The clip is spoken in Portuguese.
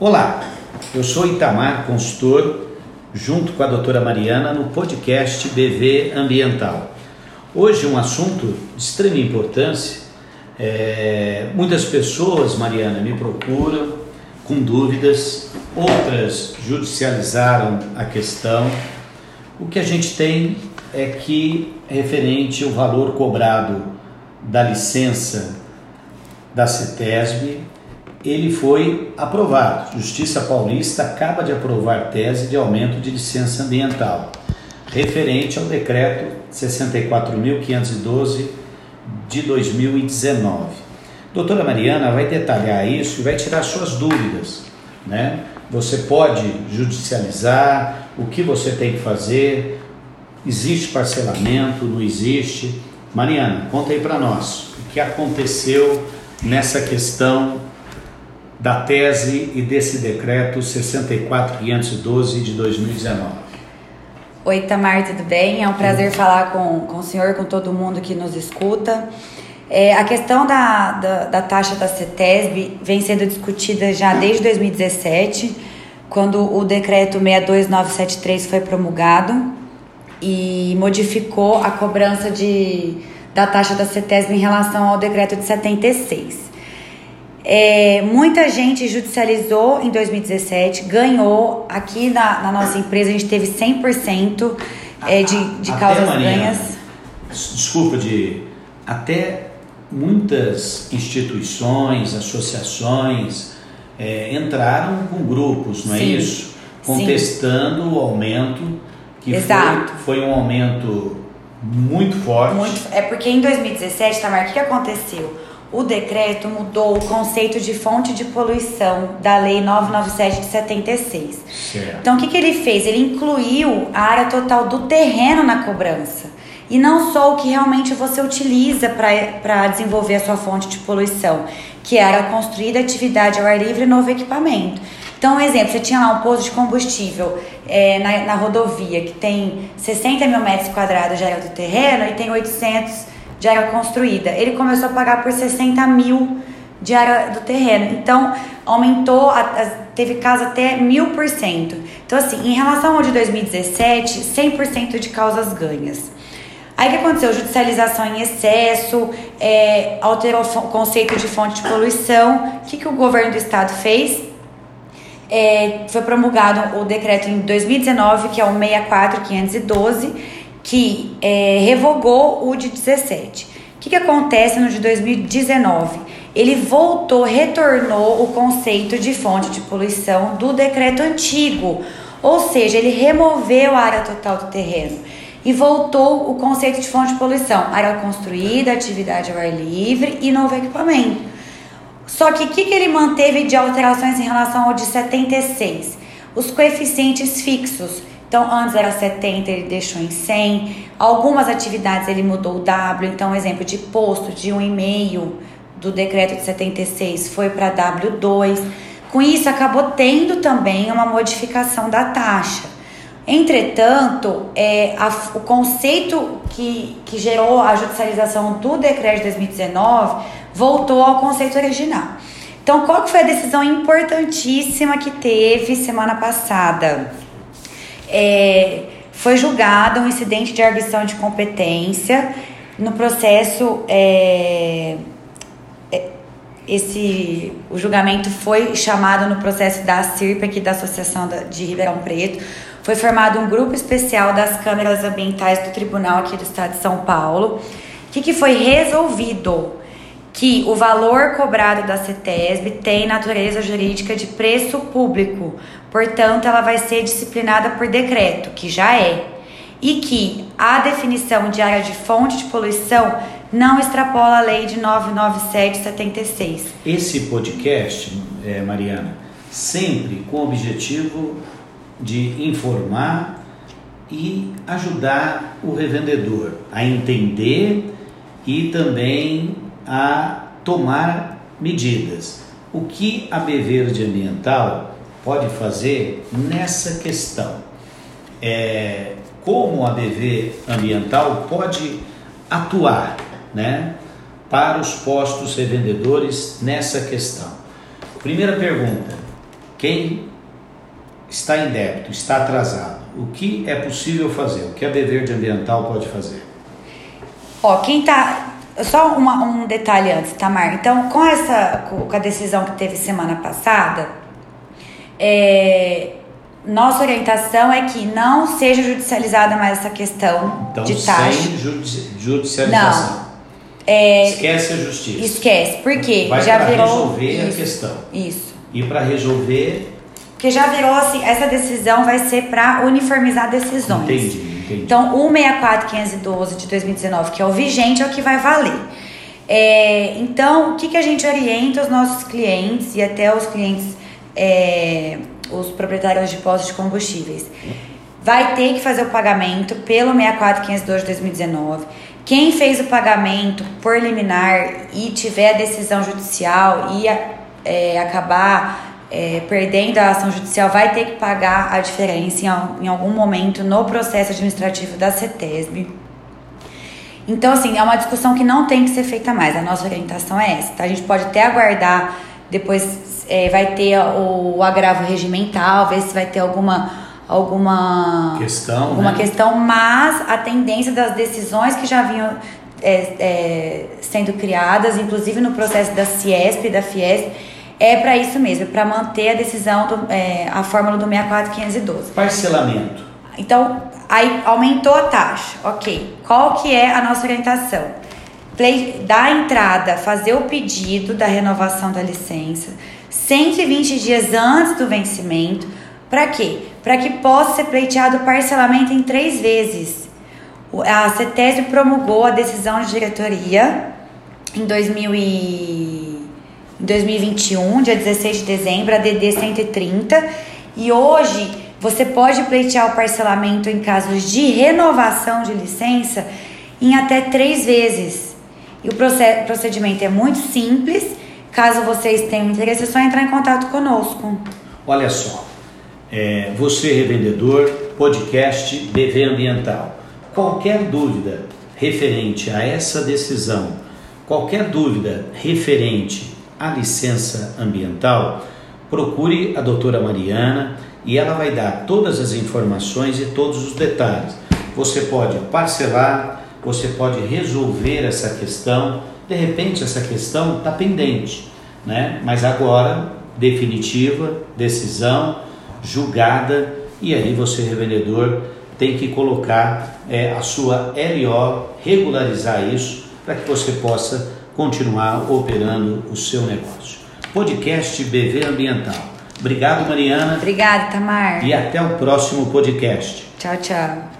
Olá, eu sou Itamar, consultor, junto com a doutora Mariana no podcast BV Ambiental. Hoje um assunto de extrema importância. É, muitas pessoas, Mariana, me procuram com dúvidas, outras judicializaram a questão. O que a gente tem é que, referente ao valor cobrado da licença da CETESB, ele foi aprovado. Justiça Paulista acaba de aprovar tese de aumento de licença ambiental, referente ao decreto 64.512 de 2019. Doutora Mariana vai detalhar isso e vai tirar suas dúvidas, né? Você pode judicializar, o que você tem que fazer, existe parcelamento, não existe? Mariana, conta aí para nós o que aconteceu nessa questão da tese e desse decreto 64512 de 2019. Oi, Tamar, tudo bem? É um prazer falar com, com o senhor, com todo mundo que nos escuta. É, a questão da, da, da, taxa da CETESB vem sendo discutida já desde 2017, quando o decreto 62973 foi promulgado e modificou a cobrança de, da taxa da CETESB em relação ao decreto de 76. É, muita gente judicializou em 2017, ganhou. Aqui na, na nossa empresa a gente teve 100% é, de, de causas Maria, ganhas. Desculpa, de até muitas instituições, associações é, entraram com grupos, não é Sim. isso? Contestando Sim. o aumento, que Exato. Foi, foi um aumento muito forte. Muito, é porque em 2017, Tamar, o que aconteceu? O decreto mudou o conceito de fonte de poluição da Lei 997 de 76. Certo. Então, o que, que ele fez? Ele incluiu a área total do terreno na cobrança. E não só o que realmente você utiliza para desenvolver a sua fonte de poluição, que era construída atividade ao ar livre e novo equipamento. Então, um exemplo, você tinha lá um posto de combustível é, na, na rodovia que tem 60 mil metros quadrados de área do terreno e tem 800 de área construída. Ele começou a pagar por 60 mil de área do terreno. Então, aumentou, a, a, teve caso até mil por cento. Então, assim, em relação ao de 2017, 100% de causas ganhas. Aí o que aconteceu? Judicialização em excesso, é, alterou o conceito de fonte de poluição. O que, que o governo do estado fez? É, foi promulgado o decreto em 2019, que é o 64512 que é, revogou o de 17. O que, que acontece no de 2019? Ele voltou, retornou o conceito de fonte de poluição do decreto antigo, ou seja, ele removeu a área total do terreno e voltou o conceito de fonte de poluição, área construída, atividade ao ar livre e novo equipamento. Só que o que, que ele manteve de alterações em relação ao de 76? Os coeficientes fixos. Então, antes era 70, ele deixou em 100. Algumas atividades ele mudou o W. Então, exemplo de posto de 1,5 do decreto de 76 foi para W2. Com isso, acabou tendo também uma modificação da taxa. Entretanto, é, a, o conceito que, que gerou a judicialização do decreto de 2019 voltou ao conceito original. Então, qual foi a decisão importantíssima que teve semana passada? É, foi julgado um incidente de arguição de competência no processo. É, é, esse, o julgamento foi chamado no processo da CIRP, aqui da Associação de Ribeirão Preto. Foi formado um grupo especial das câmeras ambientais do Tribunal aqui do Estado de São Paulo. O que, que foi resolvido? que o valor cobrado da CETESB tem natureza jurídica de preço público, portanto, ela vai ser disciplinada por decreto, que já é, e que a definição de área de fonte de poluição não extrapola a lei de 99776. Esse podcast, é, Mariana, sempre com o objetivo de informar e ajudar o revendedor a entender e também a tomar medidas. O que a B Verde Ambiental pode fazer nessa questão? É, como a BV Ambiental pode atuar né, para os postos revendedores nessa questão? Primeira pergunta: quem está em débito, está atrasado, o que é possível fazer? O que a B Verde Ambiental pode fazer? Ó, quem está só uma, um detalhe antes, Tamar. Então, com essa com a decisão que teve semana passada, é, nossa orientação é que não seja judicializada mais essa questão então, de taxa. Sem judicialização. Não. É, esquece a justiça. Esquece, porque Vai já virou resolver isso, a questão. Isso. E para resolver. Porque já virou assim, essa decisão vai ser para uniformizar decisões. Entendi, entendi. Então, o 64512 de 2019, que é o vigente, é o que vai valer. É, então, o que, que a gente orienta os nossos clientes e até os clientes, é, os proprietários de postos de combustíveis? Vai ter que fazer o pagamento pelo 64512 de 2019 quem fez o pagamento por liminar e tiver a decisão judicial e é, acabar é, perdendo a ação judicial vai ter que pagar a diferença em, em algum momento no processo administrativo da CETESB. Então, assim, é uma discussão que não tem que ser feita mais. A nossa orientação é essa. Tá? A gente pode até aguardar, depois é, vai ter o, o agravo regimental, ver se vai ter alguma alguma questão, alguma né? questão, mas a tendência das decisões que já vinham é, é, sendo criadas, inclusive no processo da Ciesp e da Fiesp, é para isso mesmo, para manter a decisão, do, é, a fórmula do 64512. Parcelamento. Então, aí aumentou a taxa, ok. Qual que é a nossa orientação? Dar entrada, fazer o pedido da renovação da licença 120 dias antes do vencimento, para quê? Para que possa ser pleiteado parcelamento em três vezes. A CETESB promulgou a decisão de diretoria em 2000 em 2021, dia 16 de dezembro, a DD 130, e hoje você pode pleitear o parcelamento em casos de renovação de licença em até três vezes. E o procedimento é muito simples. Caso vocês tenham interesse, é só entrar em contato conosco. Olha só, é, você revendedor, podcast BV Ambiental. Qualquer dúvida referente a essa decisão, qualquer dúvida referente à licença ambiental, procure a doutora Mariana e ela vai dar todas as informações e todos os detalhes. Você pode parcelar, você pode resolver essa questão. De repente, essa questão está pendente, né? mas agora, definitiva, decisão julgada e aí você, revendedor, tem que colocar é, a sua LO, regularizar isso para que você possa continuar operando o seu negócio. Podcast BV Ambiental. Obrigado, Mariana. Obrigada, Tamar. E até o próximo podcast. Tchau, tchau.